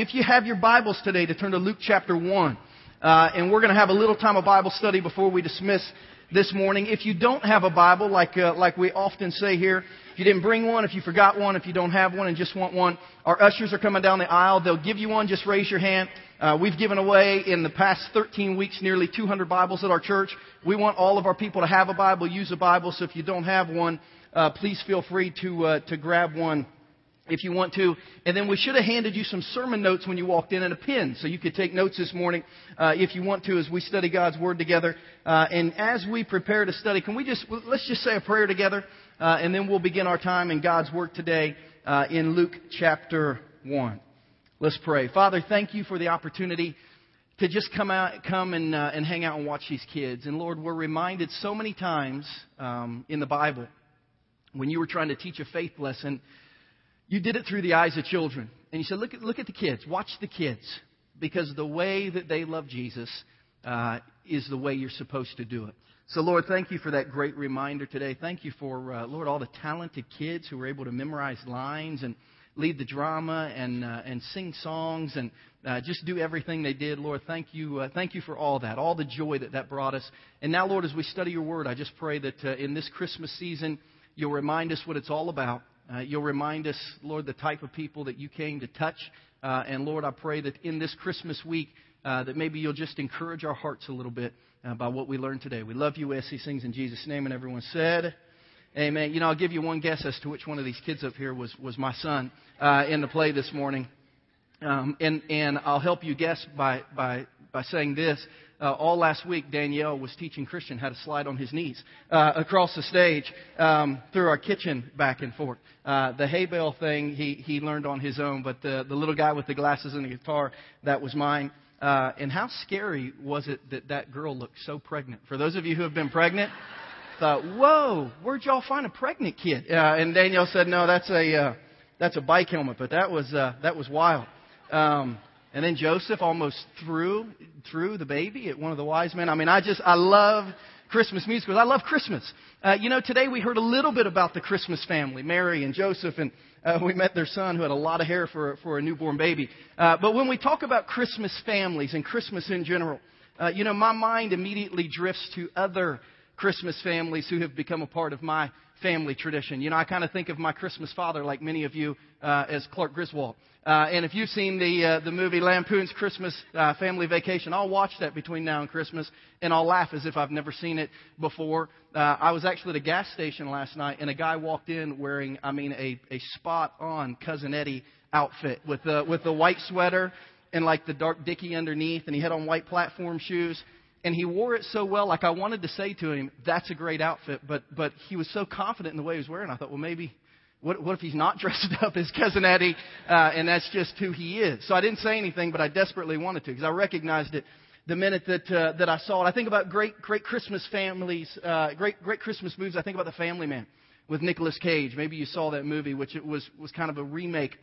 If you have your Bibles today, to turn to Luke chapter 1. Uh, and we're going to have a little time of Bible study before we dismiss this morning. If you don't have a Bible, like, uh, like we often say here, if you didn't bring one, if you forgot one, if you don't have one and just want one, our ushers are coming down the aisle. They'll give you one. Just raise your hand. Uh, we've given away in the past 13 weeks nearly 200 Bibles at our church. We want all of our people to have a Bible, use a Bible. So if you don't have one, uh, please feel free to uh, to grab one if you want to. And then we should have handed you some sermon notes when you walked in and a pen, so you could take notes this morning uh, if you want to as we study God's Word together. Uh, and as we prepare to study, can we just let's just say a prayer together, uh, and then we'll begin our time in God's Word today uh, in Luke chapter one. Let's pray. Father, thank you for the opportunity to just come out, come and uh, and hang out and watch these kids. And Lord, we're reminded so many times um, in the Bible when you were trying to teach a faith lesson you did it through the eyes of children. And you said, look at, look at the kids. Watch the kids. Because the way that they love Jesus uh, is the way you're supposed to do it. So, Lord, thank you for that great reminder today. Thank you for, uh, Lord, all the talented kids who were able to memorize lines and lead the drama and, uh, and sing songs and uh, just do everything they did. Lord, thank you, uh, thank you for all that, all the joy that that brought us. And now, Lord, as we study your word, I just pray that uh, in this Christmas season, you'll remind us what it's all about. Uh, you'll remind us, Lord, the type of people that you came to touch. Uh, and Lord, I pray that in this Christmas week, uh, that maybe you'll just encourage our hearts a little bit uh, by what we learned today. We love you as these things in Jesus' name. And everyone said, Amen. You know, I'll give you one guess as to which one of these kids up here was, was my son uh, in the play this morning. Um, and, and I'll help you guess by, by, by saying this uh, all last week, Danielle was teaching Christian how to slide on his knees uh, across the stage um, through our kitchen back and forth. Uh, the hay bale thing he, he learned on his own, but the, the little guy with the glasses and the guitar, that was mine. Uh, and how scary was it that that girl looked so pregnant? For those of you who have been pregnant, thought, whoa, where'd y'all find a pregnant kid? Uh, and Danielle said, no, that's a, uh, that's a bike helmet, but that was, uh, that was wild. Um, and then Joseph almost threw threw the baby at one of the wise men. I mean, I just I love Christmas music because I love Christmas. Uh, you know, today we heard a little bit about the Christmas family, Mary and Joseph, and uh, we met their son who had a lot of hair for for a newborn baby. Uh, but when we talk about Christmas families and Christmas in general, uh, you know, my mind immediately drifts to other Christmas families who have become a part of my family tradition. You know, I kind of think of my Christmas father, like many of you, uh, as Clark Griswold. Uh, and if you've seen the uh, the movie Lampoon's Christmas uh, Family Vacation, I'll watch that between now and Christmas, and I'll laugh as if I've never seen it before. Uh, I was actually at a gas station last night, and a guy walked in wearing, I mean, a a spot on cousin Eddie outfit with the with the white sweater and like the dark dicky underneath, and he had on white platform shoes and he wore it so well, like I wanted to say to him, "That's a great outfit," but but he was so confident in the way he was wearing. I thought, well, maybe what what if he's not dressed up as cousin Eddie, uh, and that's just who he is? So I didn't say anything, but I desperately wanted to because I recognized it the minute that uh, that I saw it. I think about great great Christmas families, uh, great great Christmas movies. I think about The Family Man with Nicolas Cage. Maybe you saw that movie, which it was was kind of a remake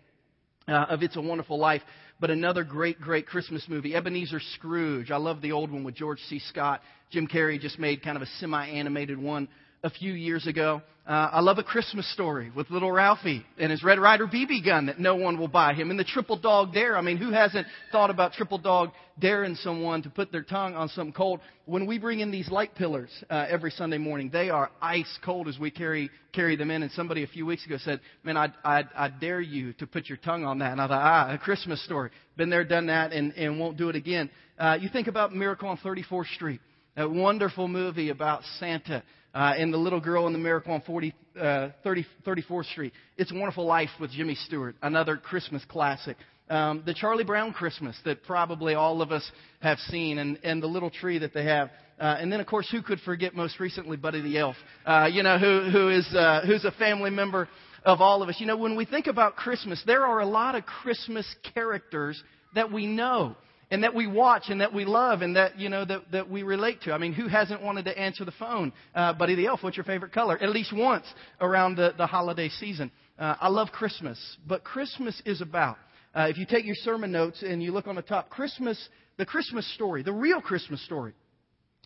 uh, of It's a Wonderful Life. But another great, great Christmas movie, Ebenezer Scrooge. I love the old one with George C. Scott. Jim Carrey just made kind of a semi-animated one a few years ago. Uh, I love a Christmas story with little Ralphie and his Red Ryder BB gun that no one will buy him. And the triple dog dare. I mean, who hasn't thought about triple dog daring someone to put their tongue on something cold? When we bring in these light pillars uh, every Sunday morning, they are ice cold as we carry carry them in. And somebody a few weeks ago said, "Man, I I, I dare you to put your tongue on that." And I thought, ah, a Christmas story. Been there, done that, and and won't do it again. Uh, you think about Miracle on 34th Street, a wonderful movie about Santa uh, and the little girl in the miracle on 40, uh, 30, 34th Street. It's a Wonderful Life with Jimmy Stewart, another Christmas classic. Um, the Charlie Brown Christmas that probably all of us have seen, and, and the little tree that they have. Uh, and then, of course, who could forget most recently Buddy the Elf? Uh, you know, who, who is, uh, who's a family member of all of us. You know, when we think about Christmas, there are a lot of Christmas characters that we know and that we watch and that we love and that you know that, that we relate to. I mean, who hasn't wanted to answer the phone, uh, Buddy the Elf? What's your favorite color? At least once around the, the holiday season. Uh, I love Christmas, but Christmas is about. Uh, if you take your sermon notes and you look on the top, Christmas, the Christmas story, the real Christmas story,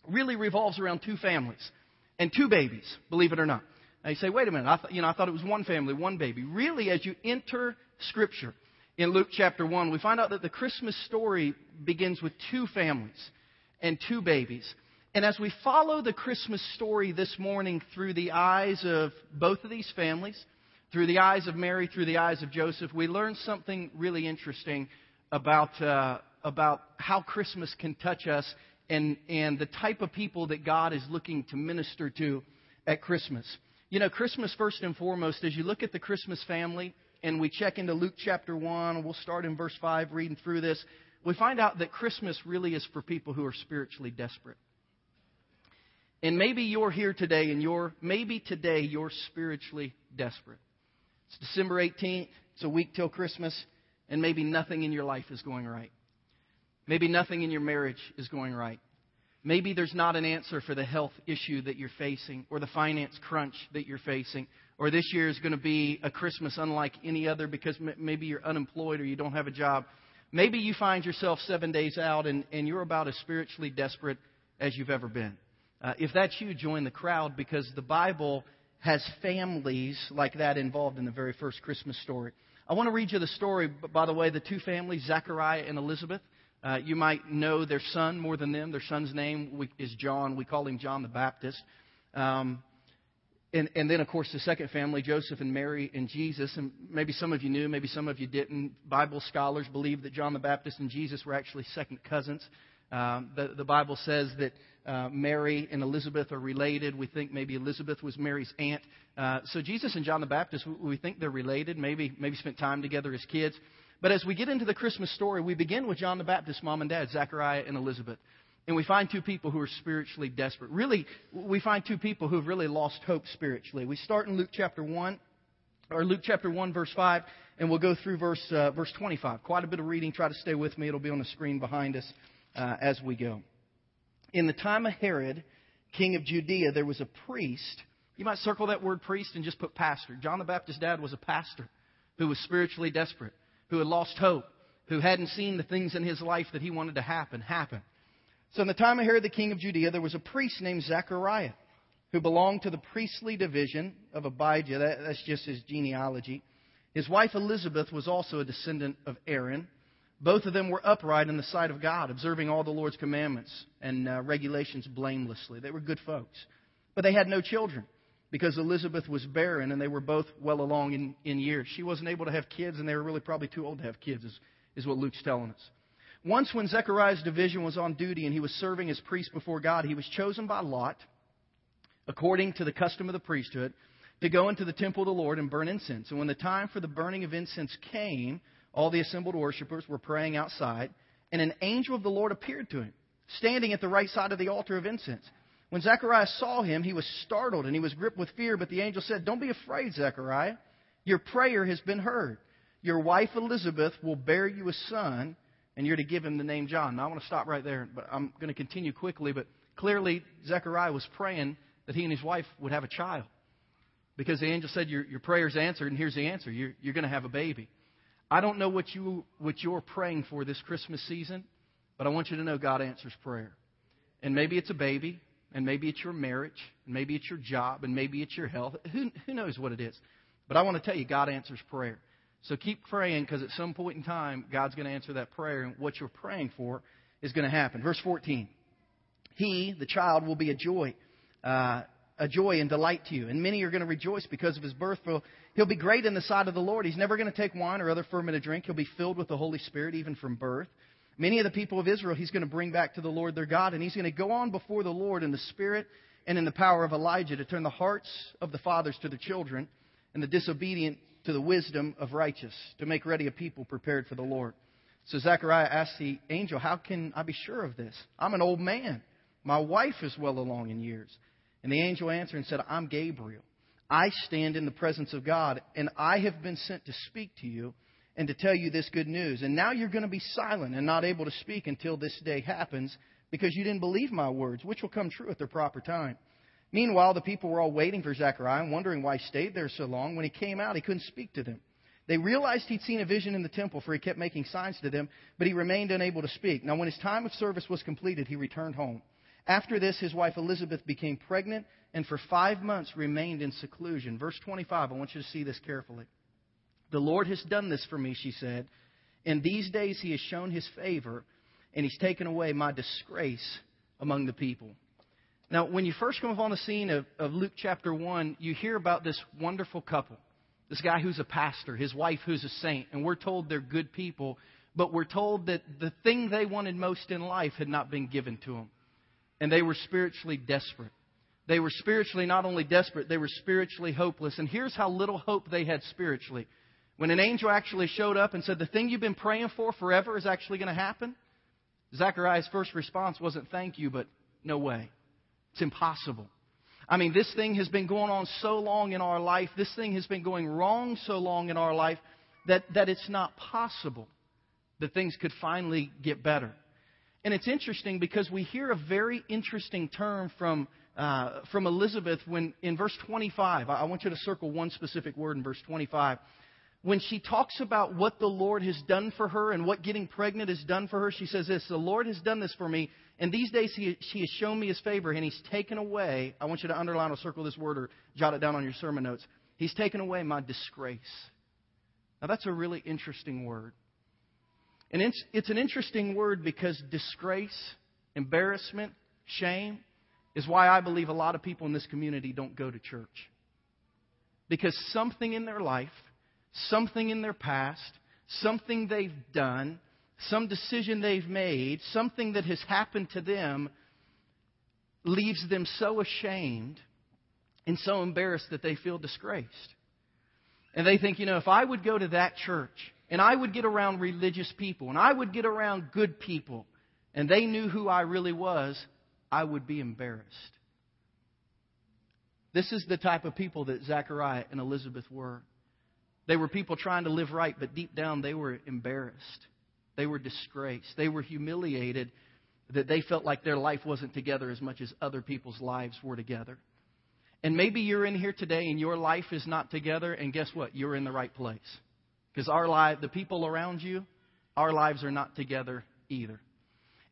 really revolves around two families and two babies. Believe it or not. Now you say, wait a minute, I th- you know, I thought it was one family, one baby. Really, as you enter Scripture, in Luke chapter 1, we find out that the Christmas story begins with two families and two babies. And as we follow the Christmas story this morning through the eyes of both of these families, through the eyes of Mary, through the eyes of Joseph, we learn something really interesting about, uh, about how Christmas can touch us and, and the type of people that God is looking to minister to at Christmas. You know, Christmas, first and foremost, as you look at the Christmas family and we check into Luke chapter 1, we'll start in verse 5 reading through this, we find out that Christmas really is for people who are spiritually desperate. And maybe you're here today and you're, maybe today you're spiritually desperate. It's December 18th, it's a week till Christmas, and maybe nothing in your life is going right. Maybe nothing in your marriage is going right. Maybe there's not an answer for the health issue that you're facing or the finance crunch that you're facing. Or this year is going to be a Christmas unlike any other because maybe you're unemployed or you don't have a job. Maybe you find yourself seven days out and, and you're about as spiritually desperate as you've ever been. Uh, if that's you, join the crowd because the Bible has families like that involved in the very first Christmas story. I want to read you the story, by the way, the two families, Zechariah and Elizabeth. Uh, you might know their son more than them. Their son's name is John. We call him John the Baptist. Um, and, and then, of course, the second family, Joseph and Mary and Jesus. And maybe some of you knew, maybe some of you didn't. Bible scholars believe that John the Baptist and Jesus were actually second cousins. Um, the, the Bible says that uh, Mary and Elizabeth are related. We think maybe Elizabeth was Mary's aunt. Uh, so Jesus and John the Baptist, we think they're related. Maybe maybe spent time together as kids. But as we get into the Christmas story, we begin with John the Baptist's mom and dad, Zechariah and Elizabeth. And we find two people who are spiritually desperate. Really, we find two people who have really lost hope spiritually. We start in Luke chapter 1, or Luke chapter 1, verse 5, and we'll go through verse, uh, verse 25. Quite a bit of reading. Try to stay with me. It'll be on the screen behind us uh, as we go. In the time of Herod, king of Judea, there was a priest. You might circle that word priest and just put pastor. John the Baptist's dad was a pastor who was spiritually desperate who had lost hope, who hadn't seen the things in his life that he wanted to happen happen. So in the time of Herod the king of Judea, there was a priest named Zechariah who belonged to the priestly division of Abijah. That, that's just his genealogy. His wife Elizabeth was also a descendant of Aaron. Both of them were upright in the sight of God, observing all the Lord's commandments and uh, regulations blamelessly. They were good folks. But they had no children because Elizabeth was barren and they were both well along in, in years. She wasn't able to have kids and they were really probably too old to have kids, is, is what Luke's telling us. Once when Zechariah's division was on duty and he was serving as priest before God, he was chosen by Lot, according to the custom of the priesthood, to go into the temple of the Lord and burn incense. And when the time for the burning of incense came, all the assembled worshippers were praying outside, and an angel of the Lord appeared to him, standing at the right side of the altar of incense. When Zechariah saw him, he was startled and he was gripped with fear, but the angel said, Don't be afraid, Zechariah. Your prayer has been heard. Your wife Elizabeth will bear you a son, and you're to give him the name John. Now, I want to stop right there, but I'm going to continue quickly. But clearly, Zechariah was praying that he and his wife would have a child. Because the angel said, Your, your prayer's answered, and here's the answer you're, you're going to have a baby. I don't know what, you, what you're praying for this Christmas season, but I want you to know God answers prayer. And maybe it's a baby, and maybe it's your marriage, and maybe it's your job, and maybe it's your health. Who, who knows what it is? But I want to tell you, God answers prayer. So keep praying because at some point in time, God's going to answer that prayer, and what you're praying for is going to happen. Verse 14. He, the child, will be a joy, uh, a joy and delight to you. And many are going to rejoice because of his birth. For he'll be great in the sight of the Lord. He's never going to take wine or other fermented drink. He'll be filled with the Holy Spirit even from birth. Many of the people of Israel he's going to bring back to the Lord their God, and he's going to go on before the Lord in the spirit and in the power of Elijah to turn the hearts of the fathers to their children and the disobedient to the wisdom of righteous, to make ready a people prepared for the Lord. So Zechariah asked the angel, How can I be sure of this? I'm an old man. My wife is well along in years. And the angel answered and said, I'm Gabriel. I stand in the presence of God, and I have been sent to speak to you and to tell you this good news. And now you're going to be silent and not able to speak until this day happens because you didn't believe my words, which will come true at their proper time. Meanwhile, the people were all waiting for Zechariah and wondering why he stayed there so long. When he came out, he couldn't speak to them. They realized he'd seen a vision in the temple, for he kept making signs to them, but he remained unable to speak. Now, when his time of service was completed, he returned home. After this, his wife Elizabeth became pregnant and for five months remained in seclusion. Verse 25, I want you to see this carefully. The Lord has done this for me, she said, In these days he has shown his favor, and he's taken away my disgrace among the people. Now, when you first come upon the scene of, of Luke chapter 1, you hear about this wonderful couple. This guy who's a pastor, his wife who's a saint, and we're told they're good people, but we're told that the thing they wanted most in life had not been given to them. And they were spiritually desperate. They were spiritually not only desperate, they were spiritually hopeless. And here's how little hope they had spiritually. When an angel actually showed up and said, The thing you've been praying for forever is actually going to happen, Zechariah's first response wasn't thank you, but no way. It's impossible. I mean, this thing has been going on so long in our life, this thing has been going wrong so long in our life that, that it's not possible that things could finally get better. And it's interesting because we hear a very interesting term from, uh, from Elizabeth when in verse 25, I want you to circle one specific word in verse 25 when she talks about what the Lord has done for her and what getting pregnant has done for her, she says this The Lord has done this for me, and these days he, has shown me his favor, and he's taken away. I want you to underline or circle this word or jot it down on your sermon notes. He's taken away my disgrace. Now, that's a really interesting word. And it's, it's an interesting word because disgrace, embarrassment, shame is why I believe a lot of people in this community don't go to church. Because something in their life something in their past, something they've done, some decision they've made, something that has happened to them leaves them so ashamed and so embarrassed that they feel disgraced. And they think, you know, if I would go to that church and I would get around religious people and I would get around good people and they knew who I really was, I would be embarrassed. This is the type of people that Zechariah and Elizabeth were. They were people trying to live right, but deep down they were embarrassed. They were disgraced. They were humiliated that they felt like their life wasn't together as much as other people's lives were together. And maybe you're in here today and your life is not together, and guess what? You're in the right place. Because our life, the people around you, our lives are not together either.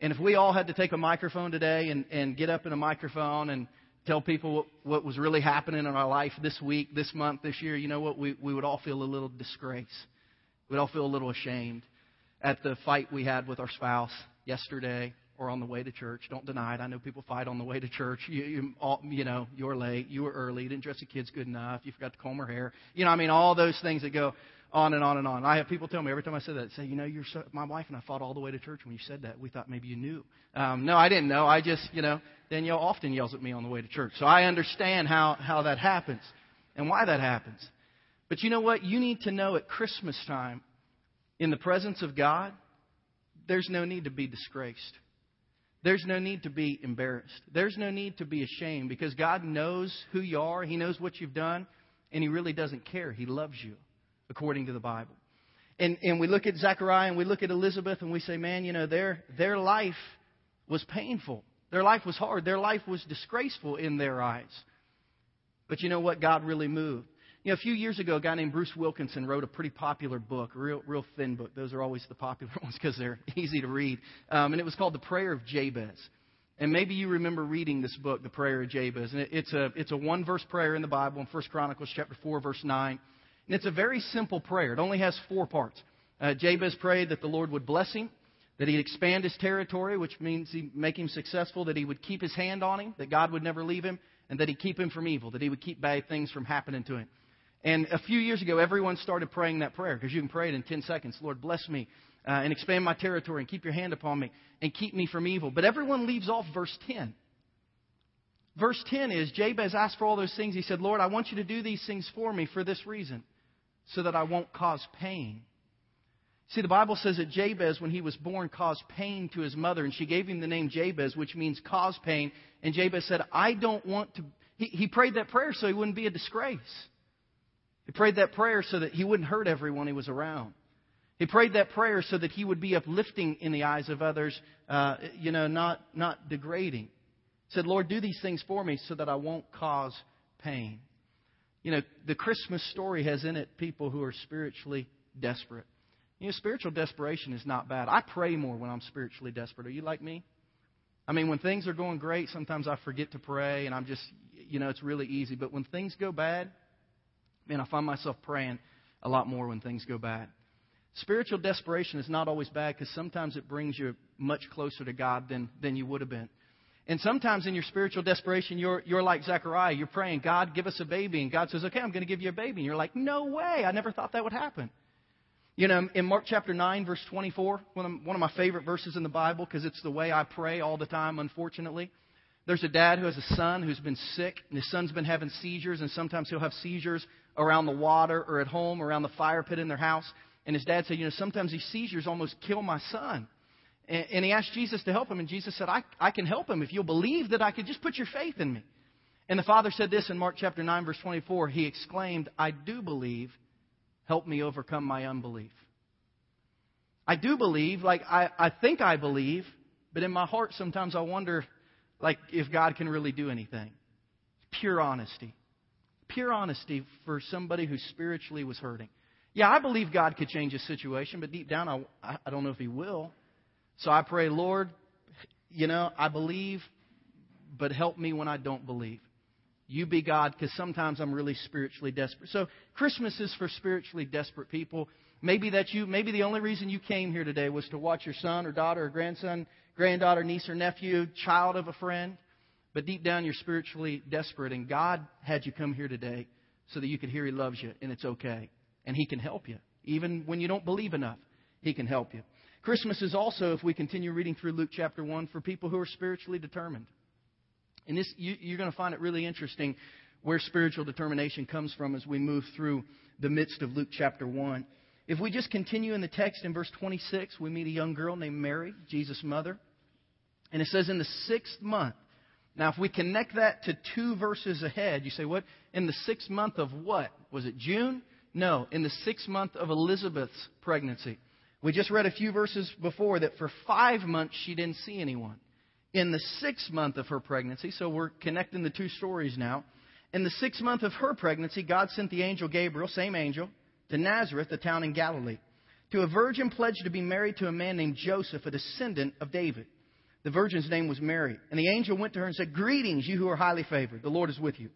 And if we all had to take a microphone today and, and get up in a microphone and tell people what, what was really happening in our life this week, this month, this year, you know what? We, we would all feel a little disgrace. We'd all feel a little ashamed at the fight we had with our spouse yesterday or on the way to church. Don't deny it. I know people fight on the way to church. You, you, all, you know, you were late. You were early. You didn't dress the kids good enough. You forgot to comb her hair. You know, I mean, all those things that go on and on and on. I have people tell me every time I say that, say, you know, you're so, my wife and I fought all the way to church when you said that. We thought maybe you knew. Um, no, I didn't know. I just, you know, Danielle often yells at me on the way to church. So I understand how, how that happens and why that happens. But you know what? You need to know at Christmas time, in the presence of God, there's no need to be disgraced. There's no need to be embarrassed. There's no need to be ashamed because God knows who you are. He knows what you've done, and He really doesn't care. He loves you according to the Bible. And, and we look at Zechariah and we look at Elizabeth and we say, man, you know, their, their life was painful. Their life was hard. Their life was disgraceful in their eyes. But you know what? God really moved. You know, a few years ago, a guy named Bruce Wilkinson wrote a pretty popular book, real, real thin book. Those are always the popular ones because they're easy to read. Um, and it was called The Prayer of Jabez. And maybe you remember reading this book, The Prayer of Jabez. And it, it's a, it's a one verse prayer in the Bible in 1 Chronicles chapter 4, verse 9. And it's a very simple prayer. It only has four parts. Uh, Jabez prayed that the Lord would bless him, that he'd expand his territory, which means he'd make him successful, that he would keep his hand on him, that God would never leave him, and that he'd keep him from evil, that he would keep bad things from happening to him. And a few years ago, everyone started praying that prayer because you can pray it in 10 seconds. Lord, bless me uh, and expand my territory and keep your hand upon me and keep me from evil. But everyone leaves off verse 10. Verse 10 is Jabez asked for all those things. He said, Lord, I want you to do these things for me for this reason so that I won't cause pain. See, the Bible says that Jabez, when he was born, caused pain to his mother, and she gave him the name Jabez, which means cause pain. And Jabez said, I don't want to. He, he prayed that prayer so he wouldn't be a disgrace. He prayed that prayer so that he wouldn't hurt everyone he was around. He prayed that prayer so that he would be uplifting in the eyes of others, uh, you know, not, not degrading. He said, Lord, do these things for me so that I won't cause pain. You know, the Christmas story has in it people who are spiritually desperate. You know, spiritual desperation is not bad. I pray more when I'm spiritually desperate. Are you like me? I mean, when things are going great, sometimes I forget to pray and I'm just, you know, it's really easy. But when things go bad, man, I find myself praying a lot more when things go bad. Spiritual desperation is not always bad because sometimes it brings you much closer to God than, than you would have been. And sometimes in your spiritual desperation, you're, you're like Zechariah. You're praying, God, give us a baby. And God says, okay, I'm going to give you a baby. And you're like, no way. I never thought that would happen. You know, in Mark chapter 9, verse 24, one of, one of my favorite verses in the Bible because it's the way I pray all the time, unfortunately. There's a dad who has a son who's been sick, and his son's been having seizures, and sometimes he'll have seizures around the water or at home, around the fire pit in their house. And his dad said, You know, sometimes these seizures almost kill my son. And, and he asked Jesus to help him, and Jesus said, I, I can help him if you'll believe that I could just put your faith in me. And the father said this in Mark chapter 9, verse 24. He exclaimed, I do believe. Help me overcome my unbelief. I do believe, like I, I think I believe, but in my heart sometimes I wonder like if God can really do anything. Pure honesty. Pure honesty for somebody who spiritually was hurting. Yeah, I believe God could change a situation, but deep down, I, I don't know if He will. So I pray, Lord, you know, I believe, but help me when I don't believe. You be God, because sometimes I'm really spiritually desperate. So Christmas is for spiritually desperate people. Maybe that you, maybe the only reason you came here today was to watch your son or daughter or grandson granddaughter, niece, or nephew, child of a friend, but deep down you're spiritually desperate, and God had you come here today so that you could hear He loves you, and it's okay. And He can help you. Even when you don't believe enough, He can help you. Christmas is also, if we continue reading through Luke chapter 1, for people who are spiritually determined. And this, you, you're going to find it really interesting where spiritual determination comes from as we move through the midst of Luke chapter 1. If we just continue in the text in verse 26, we meet a young girl named Mary, Jesus' mother. And it says in the sixth month. Now, if we connect that to two verses ahead, you say, what? In the sixth month of what? Was it June? No, in the sixth month of Elizabeth's pregnancy. We just read a few verses before that for five months she didn't see anyone. In the sixth month of her pregnancy, so we're connecting the two stories now. In the sixth month of her pregnancy, God sent the angel Gabriel, same angel, to Nazareth, a town in Galilee, to a virgin pledged to be married to a man named Joseph, a descendant of David. The virgin's name was Mary. And the angel went to her and said, Greetings, you who are highly favored. The Lord is with you.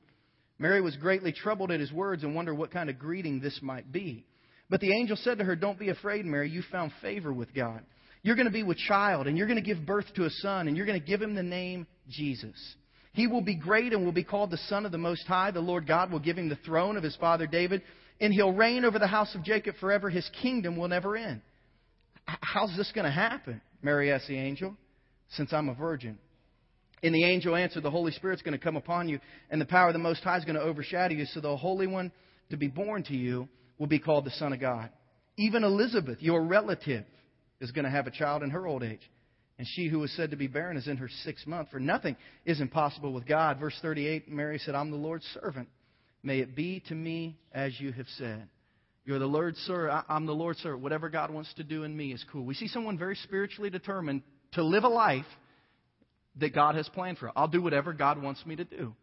Mary was greatly troubled at his words and wondered what kind of greeting this might be. But the angel said to her, Don't be afraid, Mary. You found favor with God. You're going to be with child, and you're going to give birth to a son, and you're going to give him the name Jesus. He will be great and will be called the Son of the Most High. The Lord God will give him the throne of his father David, and he'll reign over the house of Jacob forever. His kingdom will never end. How's this going to happen? Mary asked the angel since I'm a virgin. And the angel answered, The Holy Spirit's going to come upon you, and the power of the Most High is going to overshadow you. So the Holy One to be born to you will be called the Son of God. Even Elizabeth, your relative, is going to have a child in her old age. And she who was said to be barren is in her sixth month, for nothing is impossible with God. Verse 38, Mary said, I'm the Lord's servant. May it be to me as you have said. You're the Lord's servant. I'm the Lord's servant. Whatever God wants to do in me is cool. We see someone very spiritually determined to live a life that God has planned for. I'll do whatever God wants me to do.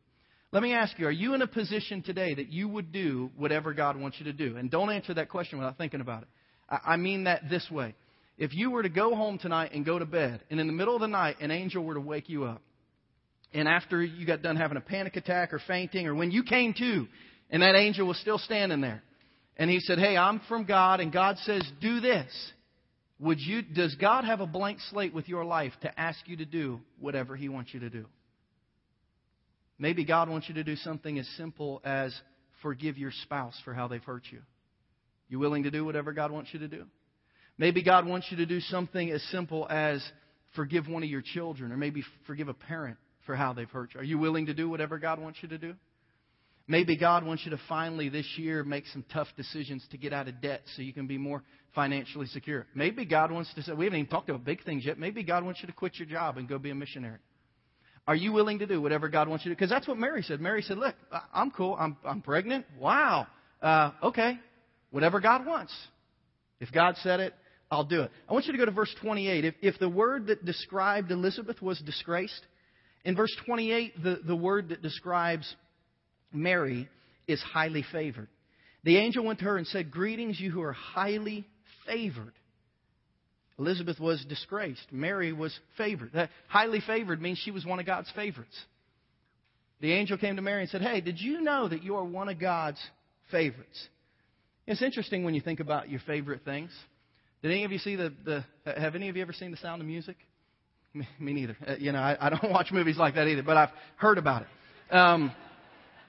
Let me ask you, are you in a position today that you would do whatever God wants you to do? And don't answer that question without thinking about it. I mean that this way. If you were to go home tonight and go to bed, and in the middle of the night, an angel were to wake you up, and after you got done having a panic attack or fainting, or when you came to, and that angel was still standing there, and he said, Hey, I'm from God, and God says, Do this. Would you, does God have a blank slate with your life to ask you to do whatever He wants you to do? Maybe God wants you to do something as simple as forgive your spouse for how they've hurt you. You willing to do whatever God wants you to do? Maybe God wants you to do something as simple as forgive one of your children, or maybe forgive a parent for how they've hurt you. Are you willing to do whatever God wants you to do? Maybe God wants you to finally this year make some tough decisions to get out of debt so you can be more financially secure. Maybe God wants to say, we haven't even talked about big things yet. Maybe God wants you to quit your job and go be a missionary. Are you willing to do whatever God wants you to do? Because that's what Mary said. Mary said, look, I'm cool. I'm, I'm pregnant. Wow. Uh, okay. Whatever God wants. If God said it, I'll do it. I want you to go to verse 28. If, if the word that described Elizabeth was disgraced, in verse 28, the, the word that describes Mary is highly favored. The angel went to her and said, Greetings, you who are highly favored. Elizabeth was disgraced. Mary was favored. That highly favored means she was one of God's favorites. The angel came to Mary and said, Hey, did you know that you are one of God's favorites? It's interesting when you think about your favorite things. Did any of you see the, the have any of you ever seen The Sound of Music? Me, me neither. Uh, you know, I, I don't watch movies like that either, but I've heard about it. Um,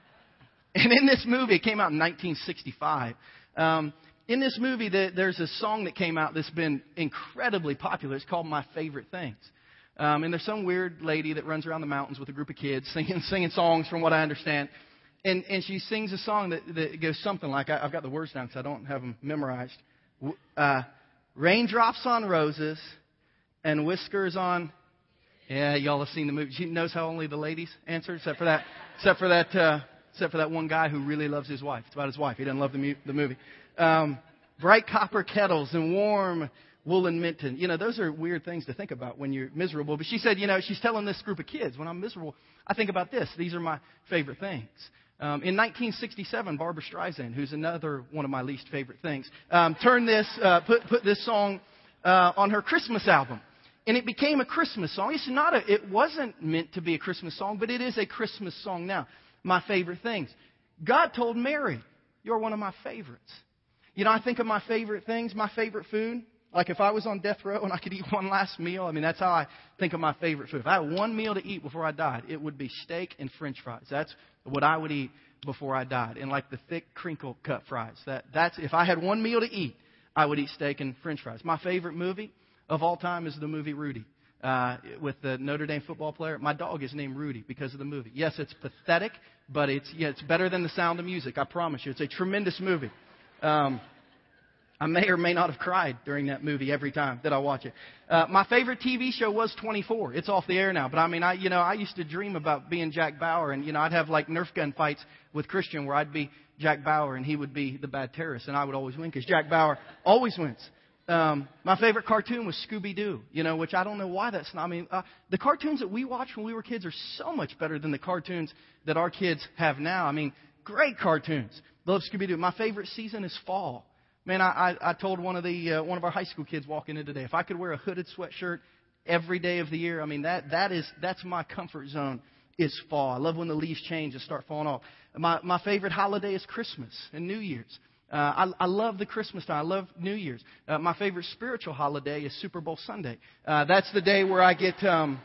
and in this movie, it came out in 1965. Um, in this movie, the, there's a song that came out that's been incredibly popular. It's called My Favorite Things. Um, and there's some weird lady that runs around the mountains with a group of kids singing, singing songs, from what I understand. And, and she sings a song that, that goes something like I, I've got the words down because I don't have them memorized. Uh, Raindrops on roses and whiskers on. Yeah, y'all have seen the movie. She knows how only the ladies answer, except for that, except for that, uh, except for that one guy who really loves his wife. It's about his wife. He doesn't love the, mu- the movie. Um, bright copper kettles and warm woolen mitten. You know, those are weird things to think about when you're miserable. But she said, you know, she's telling this group of kids, when I'm miserable, I think about this. These are my favorite things. Um, in 1967, Barbra Streisand, who's another one of my least favorite things, um, turned this, uh, put, put this song uh, on her Christmas album. And it became a Christmas song. It's not a, it wasn't meant to be a Christmas song, but it is a Christmas song now. My favorite things. God told Mary, You're one of my favorites. You know, I think of my favorite things, my favorite food. Like if I was on death row and I could eat one last meal, I mean, that's how I think of my favorite food. If I had one meal to eat before I died, it would be steak and french fries. That's what I would eat before I died. And like the thick crinkle cut fries. That, that's, if I had one meal to eat, I would eat steak and french fries. My favorite movie of all time is the movie Rudy. Uh, with the Notre Dame football player. My dog is named Rudy because of the movie. Yes, it's pathetic, but it's, yeah, it's better than the sound of music. I promise you. It's a tremendous movie. Um, I may or may not have cried during that movie every time that I watch it. Uh, my favorite TV show was 24. It's off the air now, but I mean, I you know I used to dream about being Jack Bauer, and you know I'd have like Nerf gun fights with Christian where I'd be Jack Bauer and he would be the bad terrorist, and I would always win because Jack Bauer always wins. Um, my favorite cartoon was Scooby Doo, you know, which I don't know why that's not. I mean, uh, the cartoons that we watched when we were kids are so much better than the cartoons that our kids have now. I mean, great cartoons. Love Scooby Doo. My favorite season is fall. Man, I, I, I told one of the uh, one of our high school kids walking in today, if I could wear a hooded sweatshirt every day of the year, I mean that that is that's my comfort zone. Is fall. I love when the leaves change and start falling off. My my favorite holiday is Christmas and New Year's. Uh, I, I love the Christmas time. I love New Year's. Uh, my favorite spiritual holiday is Super Bowl Sunday. Uh, that's the day where I get, um,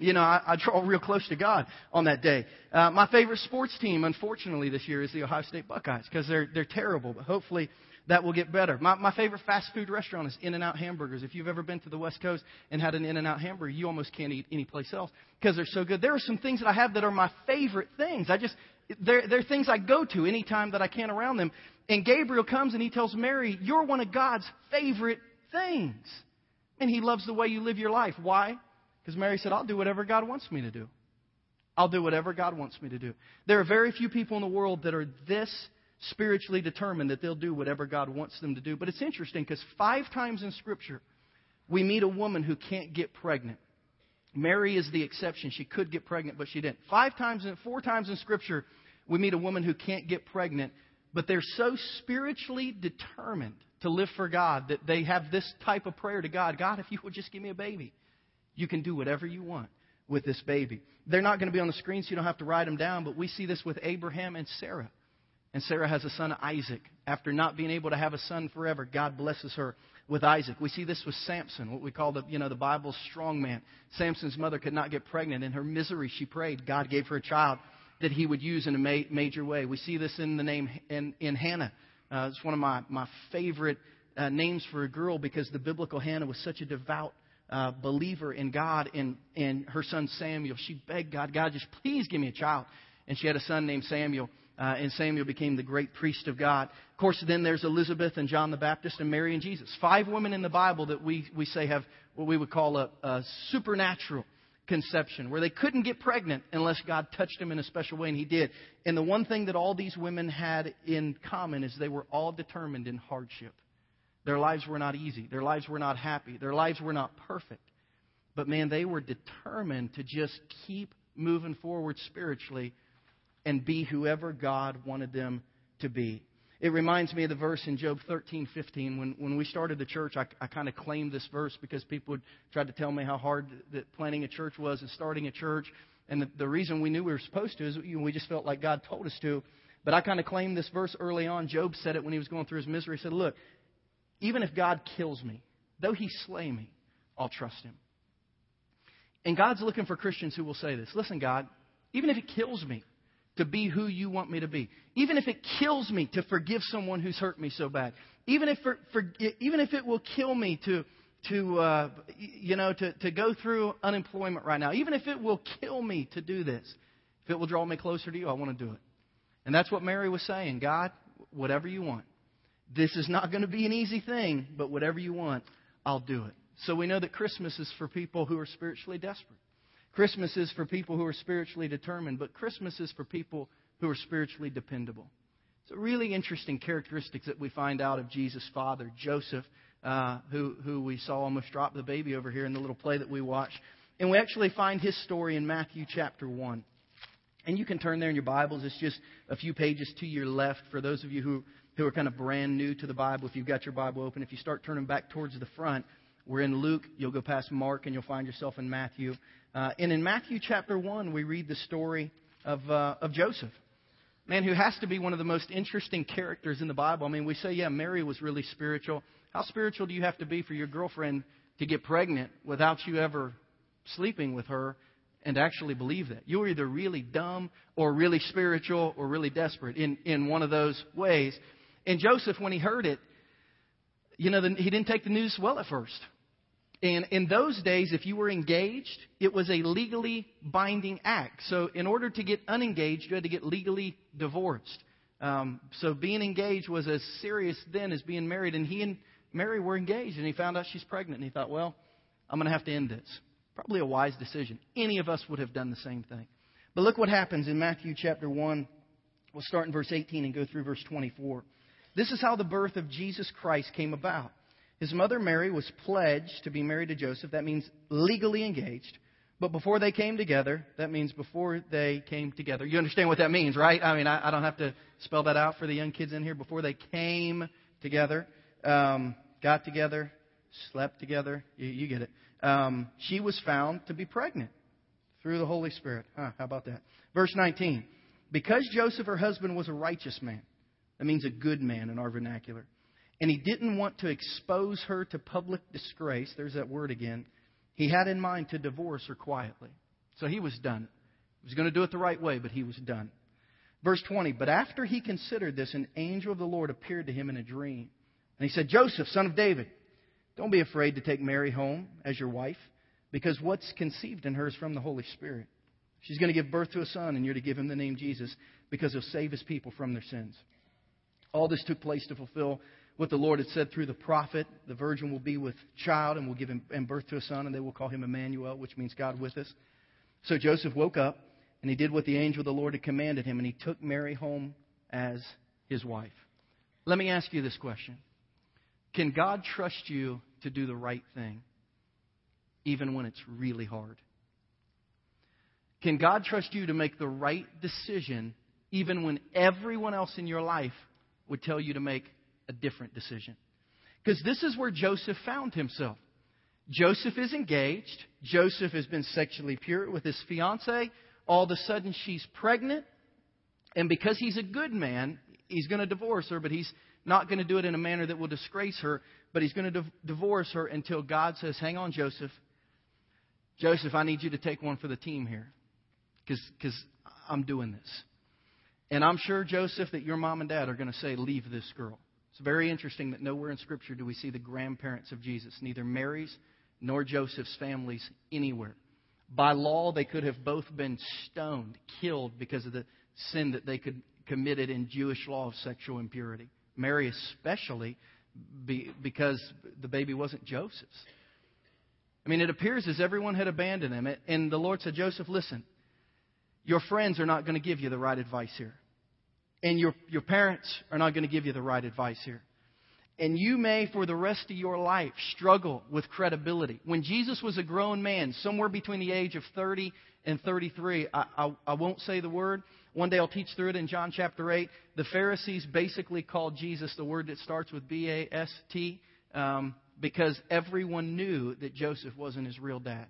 you know, I, I draw real close to God on that day. Uh, my favorite sports team, unfortunately, this year is the Ohio State Buckeyes because they're they're terrible. But hopefully, that will get better. My, my favorite fast food restaurant is In N Out Hamburgers. If you've ever been to the West Coast and had an In N Out hamburger, you almost can't eat anyplace else because they're so good. There are some things that I have that are my favorite things. I just, they're, they're things I go to anytime that I can around them. And Gabriel comes and he tells Mary, You're one of God's favorite things. And he loves the way you live your life. Why? Because Mary said, I'll do whatever God wants me to do. I'll do whatever God wants me to do. There are very few people in the world that are this spiritually determined that they'll do whatever God wants them to do. But it's interesting because five times in Scripture, we meet a woman who can't get pregnant. Mary is the exception. She could get pregnant, but she didn't. Five times, in, four times in Scripture, we meet a woman who can't get pregnant, but they're so spiritually determined to live for God that they have this type of prayer to God God, if you would just give me a baby, you can do whatever you want with this baby. They're not going to be on the screen, so you don't have to write them down, but we see this with Abraham and Sarah. And Sarah has a son, Isaac. After not being able to have a son forever, God blesses her with Isaac. We see this with Samson, what we call the, you know, the Bible's strong man. Samson's mother could not get pregnant. In her misery, she prayed. God gave her a child that he would use in a ma- major way. We see this in the name in, in Hannah. Uh, it's one of my, my favorite uh, names for a girl because the biblical Hannah was such a devout uh, believer in God and, and her son Samuel. She begged God, God, just please give me a child. And she had a son named Samuel uh, and Samuel became the great priest of God. Of course, then there's Elizabeth and John the Baptist and Mary and Jesus. Five women in the Bible that we, we say have what we would call a, a supernatural conception, where they couldn't get pregnant unless God touched them in a special way, and He did. And the one thing that all these women had in common is they were all determined in hardship. Their lives were not easy. Their lives were not happy. Their lives were not perfect. But man, they were determined to just keep moving forward spiritually and be whoever God wanted them to be. It reminds me of the verse in Job 13, 15. When, when we started the church, I, I kind of claimed this verse because people would try to tell me how hard that planning a church was and starting a church. And the, the reason we knew we were supposed to is we just felt like God told us to. But I kind of claimed this verse early on. Job said it when he was going through his misery. He said, Look, even if God kills me, though he slay me, I'll trust him. And God's looking for Christians who will say this Listen, God, even if it kills me to be who you want me to be, even if it kills me to forgive someone who's hurt me so bad, even if, for, for, even if it will kill me to, to uh, you know, to, to go through unemployment right now, even if it will kill me to do this, if it will draw me closer to you, I want to do it. And that's what Mary was saying God, whatever you want. This is not going to be an easy thing, but whatever you want, I'll do it. So we know that Christmas is for people who are spiritually desperate. Christmas is for people who are spiritually determined, but Christmas is for people who are spiritually dependable. It's a really interesting characteristics that we find out of Jesus' father, Joseph, uh, who, who we saw almost drop the baby over here in the little play that we watched. And we actually find his story in Matthew chapter 1. And you can turn there in your Bibles. It's just a few pages to your left for those of you who, who are kind of brand new to the Bible. If you've got your Bible open, if you start turning back towards the front, we're in Luke. You'll go past Mark and you'll find yourself in Matthew. Uh, and in Matthew chapter 1, we read the story of, uh, of Joseph. Man, who has to be one of the most interesting characters in the Bible. I mean, we say, yeah, Mary was really spiritual. How spiritual do you have to be for your girlfriend to get pregnant without you ever sleeping with her and actually believe that? You're either really dumb or really spiritual or really desperate in, in one of those ways. And Joseph, when he heard it, you know, he didn't take the news well at first. And in those days, if you were engaged, it was a legally binding act. So in order to get unengaged, you had to get legally divorced. Um, so being engaged was as serious then as being married. And he and Mary were engaged, and he found out she's pregnant. And he thought, well, I'm going to have to end this. Probably a wise decision. Any of us would have done the same thing. But look what happens in Matthew chapter 1. We'll start in verse 18 and go through verse 24. This is how the birth of Jesus Christ came about. His mother Mary was pledged to be married to Joseph. That means legally engaged. But before they came together, that means before they came together. You understand what that means, right? I mean, I, I don't have to spell that out for the young kids in here. Before they came together, um, got together, slept together. You, you get it. Um, she was found to be pregnant through the Holy Spirit. Huh, how about that? Verse 19. Because Joseph, her husband, was a righteous man. That means a good man in our vernacular and he didn't want to expose her to public disgrace, there's that word again, he had in mind to divorce her quietly. So he was done. He was going to do it the right way, but he was done. Verse 20, but after he considered this, an angel of the Lord appeared to him in a dream. And he said, Joseph, son of David, don't be afraid to take Mary home as your wife, because what's conceived in her is from the Holy Spirit. She's going to give birth to a son, and you're to give him the name Jesus, because he'll save his people from their sins. All this took place to fulfill what the Lord had said through the prophet. The virgin will be with child and will give him and birth to a son, and they will call him Emmanuel, which means God with us. So Joseph woke up and he did what the angel of the Lord had commanded him, and he took Mary home as his wife. Let me ask you this question Can God trust you to do the right thing, even when it's really hard? Can God trust you to make the right decision, even when everyone else in your life would tell you to make a different decision. Because this is where Joseph found himself. Joseph is engaged. Joseph has been sexually pure with his fiancee. All of a sudden, she's pregnant. And because he's a good man, he's going to divorce her, but he's not going to do it in a manner that will disgrace her, but he's going to div- divorce her until God says, Hang on, Joseph. Joseph, I need you to take one for the team here because I'm doing this. And I'm sure, Joseph, that your mom and dad are going to say, Leave this girl. It's very interesting that nowhere in Scripture do we see the grandparents of Jesus, neither Mary's nor Joseph's families anywhere. By law, they could have both been stoned, killed because of the sin that they could committed in Jewish law of sexual impurity. Mary especially be, because the baby wasn't Joseph's. I mean, it appears as everyone had abandoned him. And the Lord said, Joseph, listen, your friends are not going to give you the right advice here. And your, your parents are not going to give you the right advice here. And you may, for the rest of your life, struggle with credibility. When Jesus was a grown man, somewhere between the age of 30 and 33, I, I, I won't say the word. One day I'll teach through it in John chapter 8. The Pharisees basically called Jesus the word that starts with B A S T um, because everyone knew that Joseph wasn't his real dad.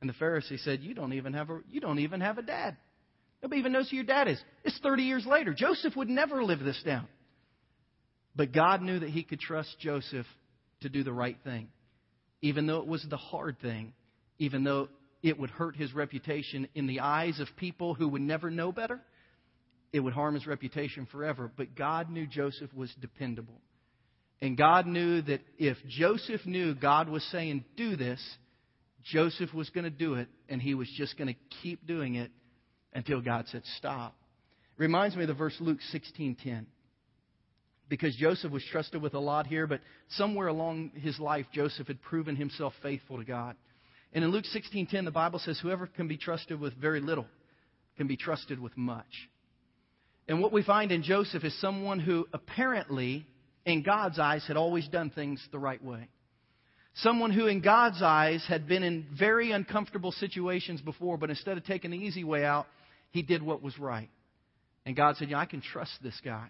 And the Pharisee said, "You don't even have a you don't even have a dad." Nobody even knows who your dad is. It's 30 years later. Joseph would never live this down. But God knew that He could trust Joseph to do the right thing, even though it was the hard thing, even though it would hurt his reputation in the eyes of people who would never know better. It would harm his reputation forever. But God knew Joseph was dependable. And God knew that if Joseph knew God was saying, do this, Joseph was going to do it, and he was just going to keep doing it until God said, stop. Reminds me of the verse Luke 16:10. Because Joseph was trusted with a lot here, but somewhere along his life, Joseph had proven himself faithful to God. And in Luke 16:10, the Bible says, "Whoever can be trusted with very little can be trusted with much." And what we find in Joseph is someone who apparently, in God's eyes, had always done things the right way. Someone who, in God's eyes, had been in very uncomfortable situations before, but instead of taking the easy way out, he did what was right. And God said, Yeah, I can trust this guy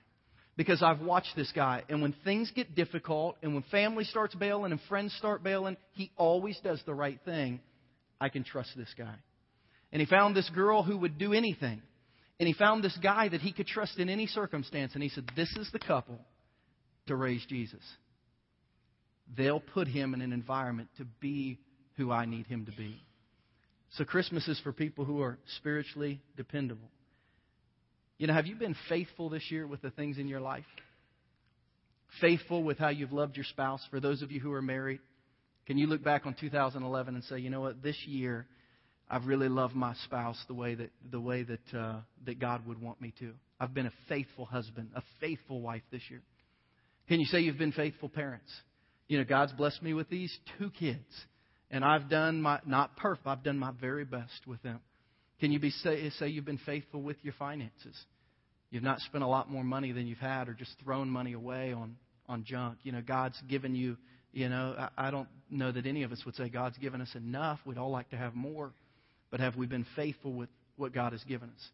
because I've watched this guy. And when things get difficult and when family starts bailing and friends start bailing, he always does the right thing. I can trust this guy. And he found this girl who would do anything. And he found this guy that he could trust in any circumstance. And he said, This is the couple to raise Jesus. They'll put him in an environment to be who I need him to be. So Christmas is for people who are spiritually dependable. You know, have you been faithful this year with the things in your life? Faithful with how you've loved your spouse? For those of you who are married, can you look back on 2011 and say, you know what, this year I've really loved my spouse the way that the way that uh, that God would want me to. I've been a faithful husband, a faithful wife this year. Can you say you've been faithful parents? You know, God's blessed me with these two kids, and I've done my not perfect. I've done my very best with them. Can you be say, say you've been faithful with your finances? You've not spent a lot more money than you've had, or just thrown money away on on junk. You know, God's given you. You know, I, I don't know that any of us would say God's given us enough. We'd all like to have more, but have we been faithful with what God has given us?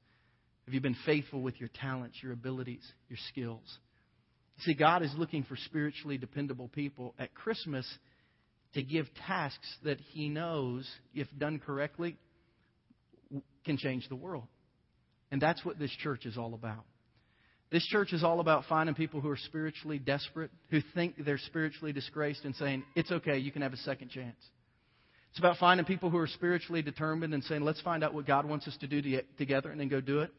Have you been faithful with your talents, your abilities, your skills? See, God is looking for spiritually dependable people at Christmas to give tasks that He knows, if done correctly, can change the world. And that's what this church is all about. This church is all about finding people who are spiritually desperate, who think they're spiritually disgraced, and saying, It's okay, you can have a second chance. It's about finding people who are spiritually determined and saying, Let's find out what God wants us to do to, together and then go do it.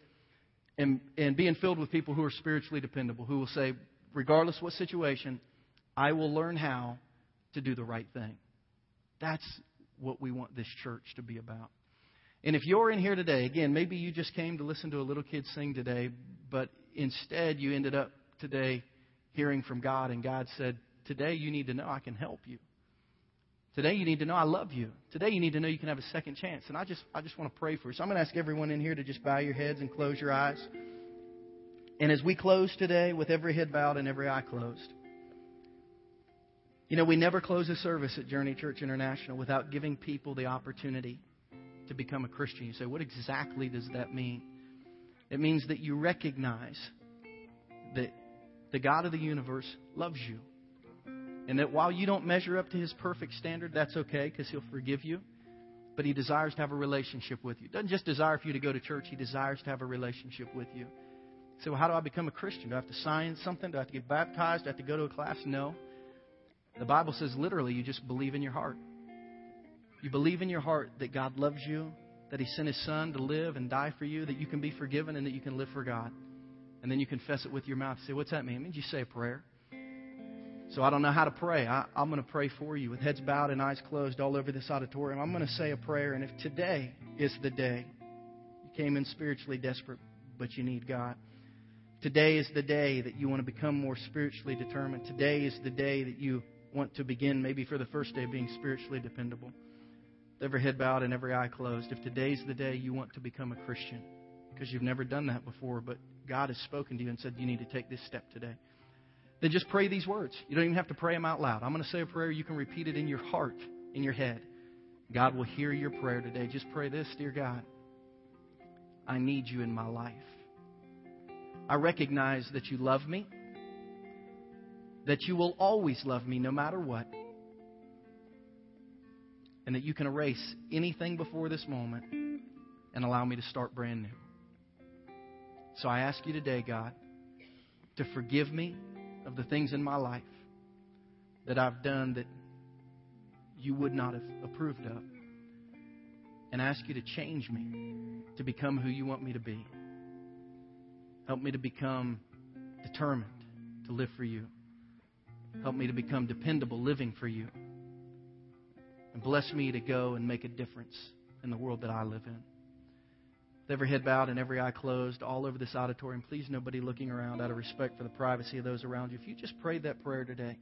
And, and being filled with people who are spiritually dependable, who will say, Regardless what situation, I will learn how to do the right thing. That's what we want this church to be about. And if you're in here today, again, maybe you just came to listen to a little kid sing today, but instead you ended up today hearing from God, and God said, Today you need to know I can help you. Today you need to know I love you. Today you need to know you can have a second chance. And I just I just want to pray for you. So I'm going to ask everyone in here to just bow your heads and close your eyes. And as we close today with every head bowed and every eye closed, you know, we never close a service at Journey Church International without giving people the opportunity to become a Christian. You say, what exactly does that mean? It means that you recognize that the God of the universe loves you. And that while you don't measure up to his perfect standard, that's okay because he'll forgive you. But he desires to have a relationship with you. Doesn't just desire for you to go to church, he desires to have a relationship with you. So, well, how do I become a Christian? Do I have to sign something? Do I have to get baptized? Do I have to go to a class? No. The Bible says literally you just believe in your heart. You believe in your heart that God loves you, that He sent His Son to live and die for you, that you can be forgiven and that you can live for God. And then you confess it with your mouth. You say, What's that mean? It means you say a prayer. So I don't know how to pray. I, I'm going to pray for you with heads bowed and eyes closed all over this auditorium. I'm going to say a prayer. And if today is the day you came in spiritually desperate, but you need God, today is the day that you want to become more spiritually determined. Today is the day that you want to begin, maybe for the first day, being spiritually dependable every head bowed and every eye closed, if today's the day you want to become a Christian, because you've never done that before, but God has spoken to you and said you need to take this step today, then just pray these words. You don't even have to pray them out loud. I'm going to say a prayer. You can repeat it in your heart, in your head. God will hear your prayer today. Just pray this Dear God, I need you in my life. I recognize that you love me, that you will always love me no matter what and that you can erase anything before this moment and allow me to start brand new. So I ask you today, God, to forgive me of the things in my life that I've done that you would not have approved of. And ask you to change me to become who you want me to be. Help me to become determined to live for you. Help me to become dependable living for you. And bless me to go and make a difference in the world that I live in. With every head bowed and every eye closed, all over this auditorium, please nobody looking around out of respect for the privacy of those around you. If you just prayed that prayer today,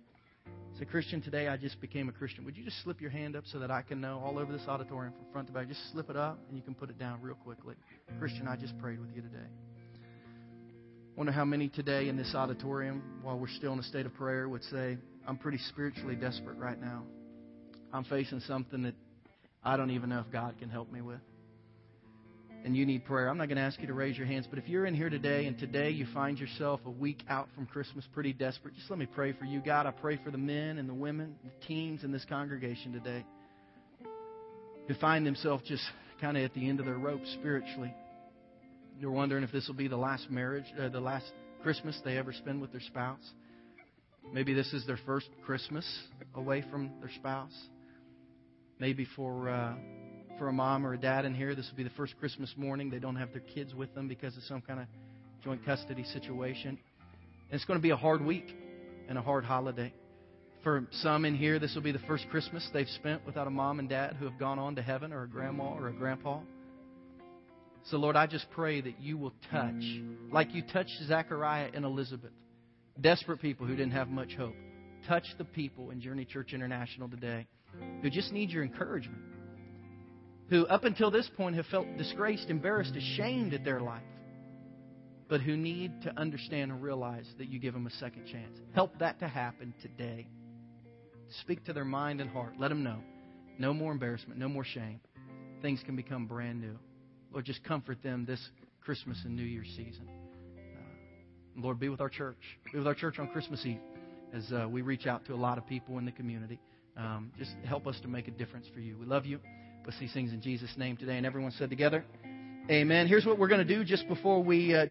say, Christian, today I just became a Christian. Would you just slip your hand up so that I can know all over this auditorium from front to back? Just slip it up and you can put it down real quickly. Christian, I just prayed with you today. Wonder how many today in this auditorium, while we're still in a state of prayer, would say, I'm pretty spiritually desperate right now. I'm facing something that I don't even know if God can help me with. And you need prayer. I'm not going to ask you to raise your hands, but if you're in here today and today you find yourself a week out from Christmas pretty desperate, just let me pray for you. God, I pray for the men and the women, the teens in this congregation today who find themselves just kind of at the end of their rope spiritually. You're wondering if this will be the last marriage, uh, the last Christmas they ever spend with their spouse. Maybe this is their first Christmas away from their spouse. Maybe for uh, for a mom or a dad in here, this will be the first Christmas morning they don't have their kids with them because of some kind of joint custody situation. And it's going to be a hard week and a hard holiday. For some in here, this will be the first Christmas they've spent without a mom and dad who have gone on to heaven, or a grandma or a grandpa. So, Lord, I just pray that you will touch, like you touched Zechariah and Elizabeth, desperate people who didn't have much hope. Touch the people in Journey Church International today who just need your encouragement, who up until this point have felt disgraced, embarrassed, ashamed at their life, but who need to understand and realize that you give them a second chance. Help that to happen today. Speak to their mind and heart. Let them know. No more embarrassment, no more shame. Things can become brand new. Lord, just comfort them this Christmas and New Year's season. Uh, Lord, be with our church. Be with our church on Christmas Eve as uh, we reach out to a lot of people in the community. Um, just help us to make a difference for you. We love you. Let's see things in Jesus' name today. And everyone said together, Amen. Here's what we're going to do just before we. Uh